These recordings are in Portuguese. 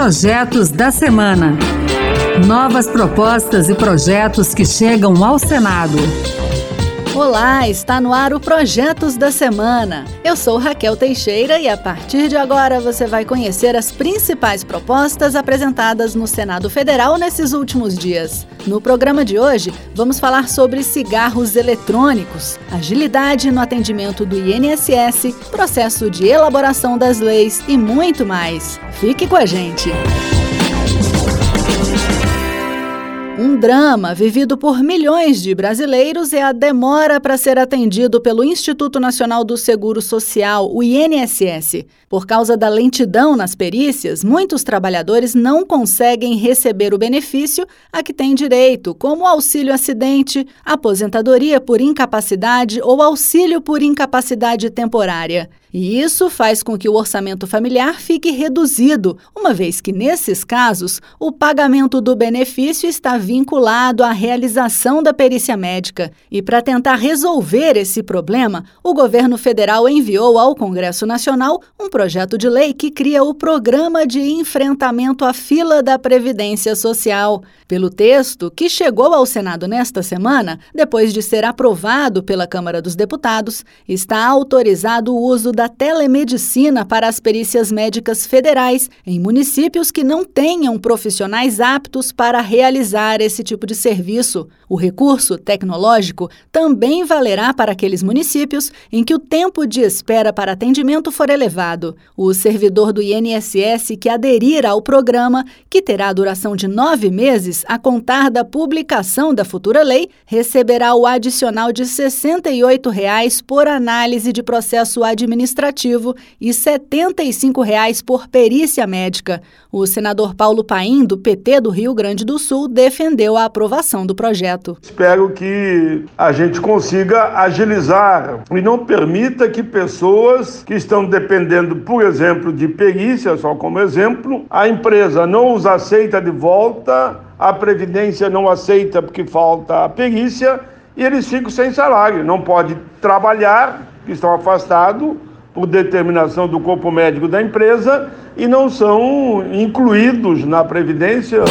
Projetos da Semana. Novas propostas e projetos que chegam ao Senado. Olá, está no ar o Projetos da Semana. Eu sou Raquel Teixeira e a partir de agora você vai conhecer as principais propostas apresentadas no Senado Federal nesses últimos dias. No programa de hoje, vamos falar sobre cigarros eletrônicos, agilidade no atendimento do INSS, processo de elaboração das leis e muito mais. Fique com a gente! Um drama vivido por milhões de brasileiros é a demora para ser atendido pelo Instituto Nacional do Seguro Social, o INSS. Por causa da lentidão nas perícias, muitos trabalhadores não conseguem receber o benefício a que têm direito, como auxílio acidente, aposentadoria por incapacidade ou auxílio por incapacidade temporária. E isso faz com que o orçamento familiar fique reduzido, uma vez que, nesses casos, o pagamento do benefício está vinculado à realização da perícia médica. E para tentar resolver esse problema, o governo federal enviou ao Congresso Nacional um projeto de lei que cria o Programa de Enfrentamento à Fila da Previdência Social. Pelo texto, que chegou ao Senado nesta semana, depois de ser aprovado pela Câmara dos Deputados, está autorizado o uso da telemedicina para as perícias médicas federais em municípios que não tenham profissionais aptos para realizar esse tipo de serviço. O recurso tecnológico também valerá para aqueles municípios em que o tempo de espera para atendimento for elevado. O servidor do INSS que aderir ao programa, que terá duração de nove meses a contar da publicação da futura lei, receberá o adicional de 68 reais por análise de processo administrativo e 75 reais por perícia médica. O senador Paulo Paim, do PT do Rio Grande do Sul, defendeu a aprovação do projeto. Espero que a gente consiga agilizar e não permita que pessoas que estão dependendo, por exemplo, de perícia, só como exemplo, a empresa não os aceita de volta, a Previdência não aceita porque falta a perícia e eles ficam sem salário, não pode trabalhar, estão afastados por determinação do corpo médico da empresa e não são incluídos na Previdência.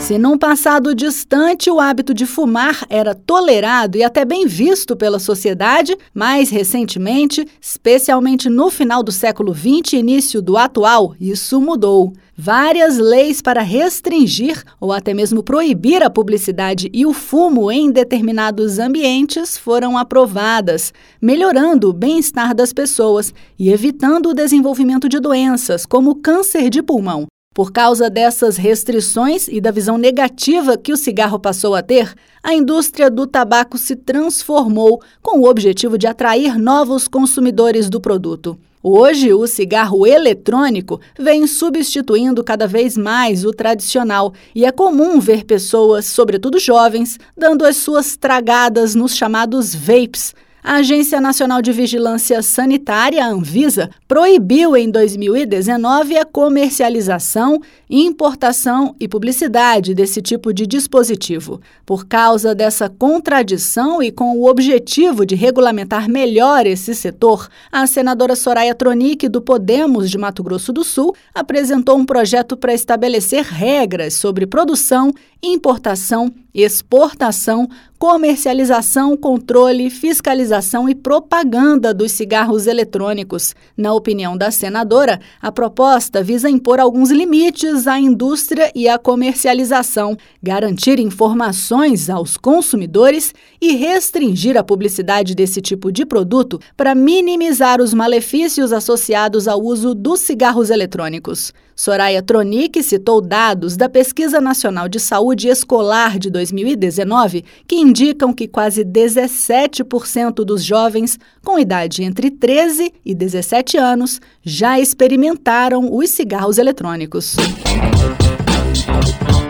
Se num passado distante o hábito de fumar era tolerado e até bem visto pela sociedade, mais recentemente, especialmente no final do século XX e início do atual, isso mudou. Várias leis para restringir ou até mesmo proibir a publicidade e o fumo em determinados ambientes foram aprovadas, melhorando o bem-estar das pessoas e evitando o desenvolvimento de doenças como câncer de pulmão. Por causa dessas restrições e da visão negativa que o cigarro passou a ter, a indústria do tabaco se transformou com o objetivo de atrair novos consumidores do produto. Hoje, o cigarro eletrônico vem substituindo cada vez mais o tradicional e é comum ver pessoas, sobretudo jovens, dando as suas tragadas nos chamados vapes, a Agência Nacional de Vigilância Sanitária, a Anvisa, proibiu em 2019 a comercialização, importação e publicidade desse tipo de dispositivo. Por causa dessa contradição e com o objetivo de regulamentar melhor esse setor, a senadora Soraya Tronic, do Podemos de Mato Grosso do Sul, apresentou um projeto para estabelecer regras sobre produção, importação, exportação, comercialização, controle, fiscalização e propaganda dos cigarros eletrônicos. Na opinião da senadora, a proposta visa impor alguns limites à indústria e à comercialização, garantir informações aos consumidores e restringir a publicidade desse tipo de produto para minimizar os malefícios associados ao uso dos cigarros eletrônicos. Soraya Tronic citou dados da Pesquisa Nacional de Saúde Escolar de 2019 que indicam que quase 17% dos jovens com idade entre 13 e 17 anos já experimentaram os cigarros eletrônicos.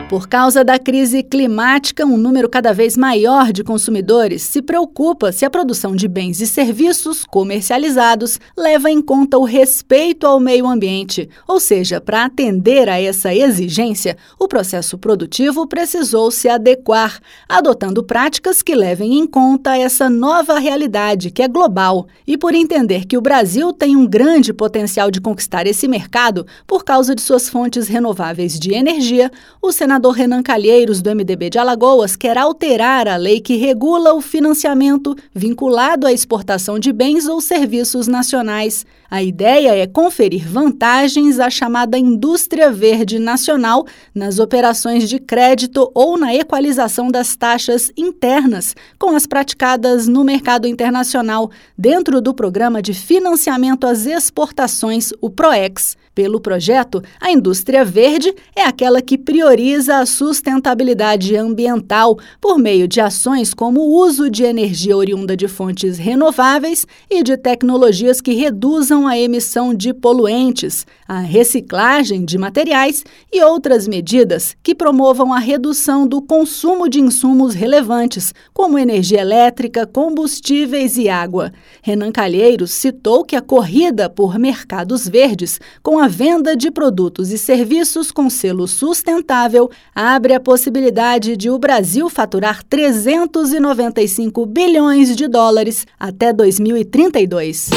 Por causa da crise climática, um número cada vez maior de consumidores se preocupa se a produção de bens e serviços comercializados leva em conta o respeito ao meio ambiente. Ou seja, para atender a essa exigência, o processo produtivo precisou se adequar, adotando práticas que levem em conta essa nova realidade que é global. E por entender que o Brasil tem um grande potencial de conquistar esse mercado por causa de suas fontes renováveis de energia, o senador senador Renan Calheiros, do MDB de Alagoas, quer alterar a lei que regula o financiamento vinculado à exportação de bens ou serviços nacionais. A ideia é conferir vantagens à chamada indústria verde nacional nas operações de crédito ou na equalização das taxas internas com as praticadas no mercado internacional, dentro do programa de financiamento às exportações, o PROEX. Pelo projeto, a indústria verde é aquela que prioriza a sustentabilidade ambiental por meio de ações como o uso de energia oriunda de fontes renováveis e de tecnologias que reduzam a emissão de poluentes, a reciclagem de materiais e outras medidas que promovam a redução do consumo de insumos relevantes, como energia elétrica, combustíveis e água. Renan Calheiros citou que a corrida por mercados verdes, com a venda de produtos e serviços com selo sustentável abre a possibilidade de o Brasil faturar 395 bilhões de dólares até 2032.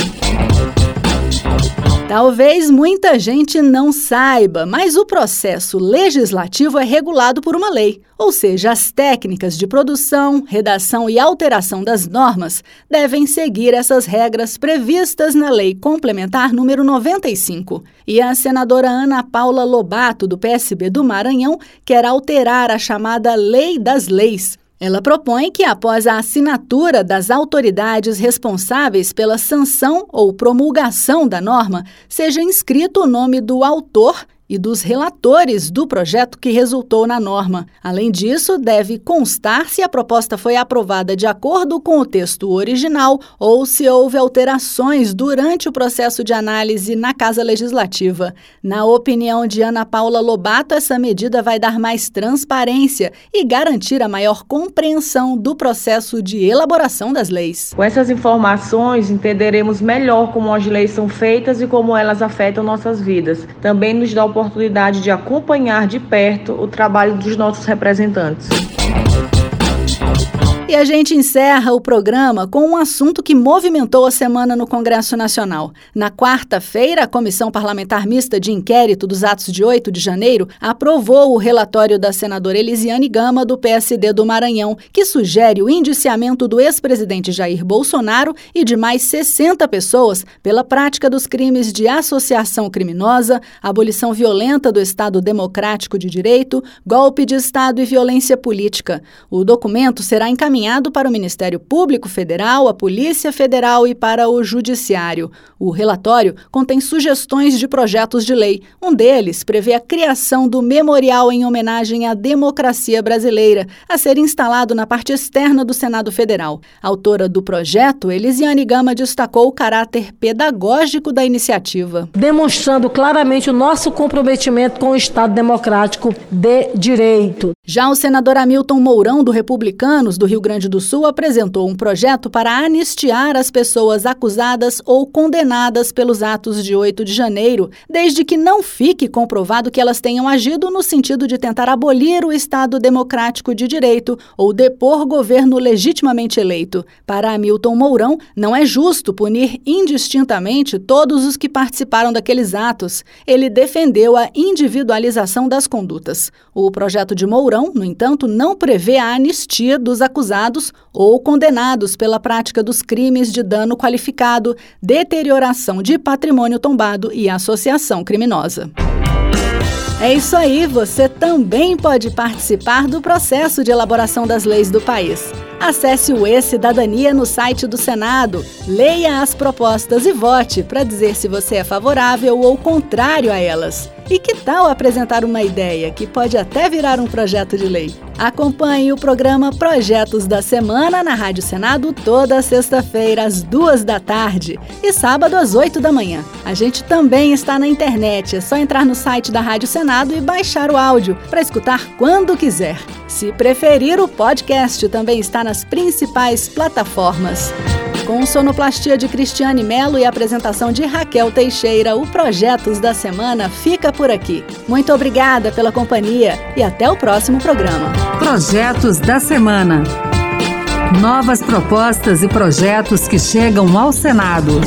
Talvez muita gente não saiba, mas o processo legislativo é regulado por uma lei, ou seja, as técnicas de produção, redação e alteração das normas devem seguir essas regras previstas na Lei Complementar número 95. E a senadora Ana Paula Lobato, do PSB do Maranhão, quer alterar a chamada Lei das Leis ela propõe que, após a assinatura das autoridades responsáveis pela sanção ou promulgação da norma, seja inscrito o nome do autor e dos relatores do projeto que resultou na norma. Além disso, deve constar se a proposta foi aprovada de acordo com o texto original ou se houve alterações durante o processo de análise na Casa Legislativa. Na opinião de Ana Paula Lobato, essa medida vai dar mais transparência e garantir a maior compreensão do processo de elaboração das leis. Com essas informações, entenderemos melhor como as leis são feitas e como elas afetam nossas vidas. Também nos dá de acompanhar de perto o trabalho dos nossos representantes. E a gente encerra o programa com um assunto que movimentou a semana no Congresso Nacional. Na quarta-feira, a Comissão Parlamentar Mista de Inquérito dos Atos de 8 de janeiro aprovou o relatório da senadora Elisiane Gama, do PSD do Maranhão, que sugere o indiciamento do ex-presidente Jair Bolsonaro e de mais 60 pessoas pela prática dos crimes de associação criminosa, abolição violenta do Estado Democrático de Direito, golpe de Estado e violência política. O documento será encaminhado encaminhado para o Ministério Público Federal, a Polícia Federal e para o Judiciário. O relatório contém sugestões de projetos de lei. Um deles prevê a criação do Memorial em homenagem à democracia brasileira, a ser instalado na parte externa do Senado Federal. autora do projeto, Elisiane Gama, destacou o caráter pedagógico da iniciativa. Demonstrando claramente o nosso comprometimento com o Estado democrático de direito. Já o senador Hamilton Mourão, do Republicanos do Rio Grande Grande do Sul apresentou um projeto para anistiar as pessoas acusadas ou condenadas pelos atos de 8 de janeiro, desde que não fique comprovado que elas tenham agido no sentido de tentar abolir o Estado democrático de direito ou depor governo legitimamente eleito. Para Hamilton Mourão, não é justo punir indistintamente todos os que participaram daqueles atos. Ele defendeu a individualização das condutas. O projeto de Mourão, no entanto, não prevê a anistia dos acusados acusados ou condenados pela prática dos crimes de dano qualificado, deterioração de patrimônio tombado e associação criminosa. É isso aí, você também pode participar do processo de elaboração das leis do país. Acesse o E-Cidadania no site do Senado, leia as propostas e vote para dizer se você é favorável ou contrário a elas. E que tal apresentar uma ideia que pode até virar um projeto de lei? Acompanhe o programa Projetos da Semana na Rádio Senado toda sexta-feira às duas da tarde e sábado às oito da manhã. A gente também está na internet, é só entrar no site da Rádio Senado e baixar o áudio para escutar quando quiser. Se preferir, o podcast também está nas principais plataformas. Com sonoplastia de Cristiane Melo e apresentação de Raquel Teixeira, o Projetos da Semana fica por aqui. Muito obrigada pela companhia e até o próximo programa. Projetos da Semana. Novas propostas e projetos que chegam ao Senado.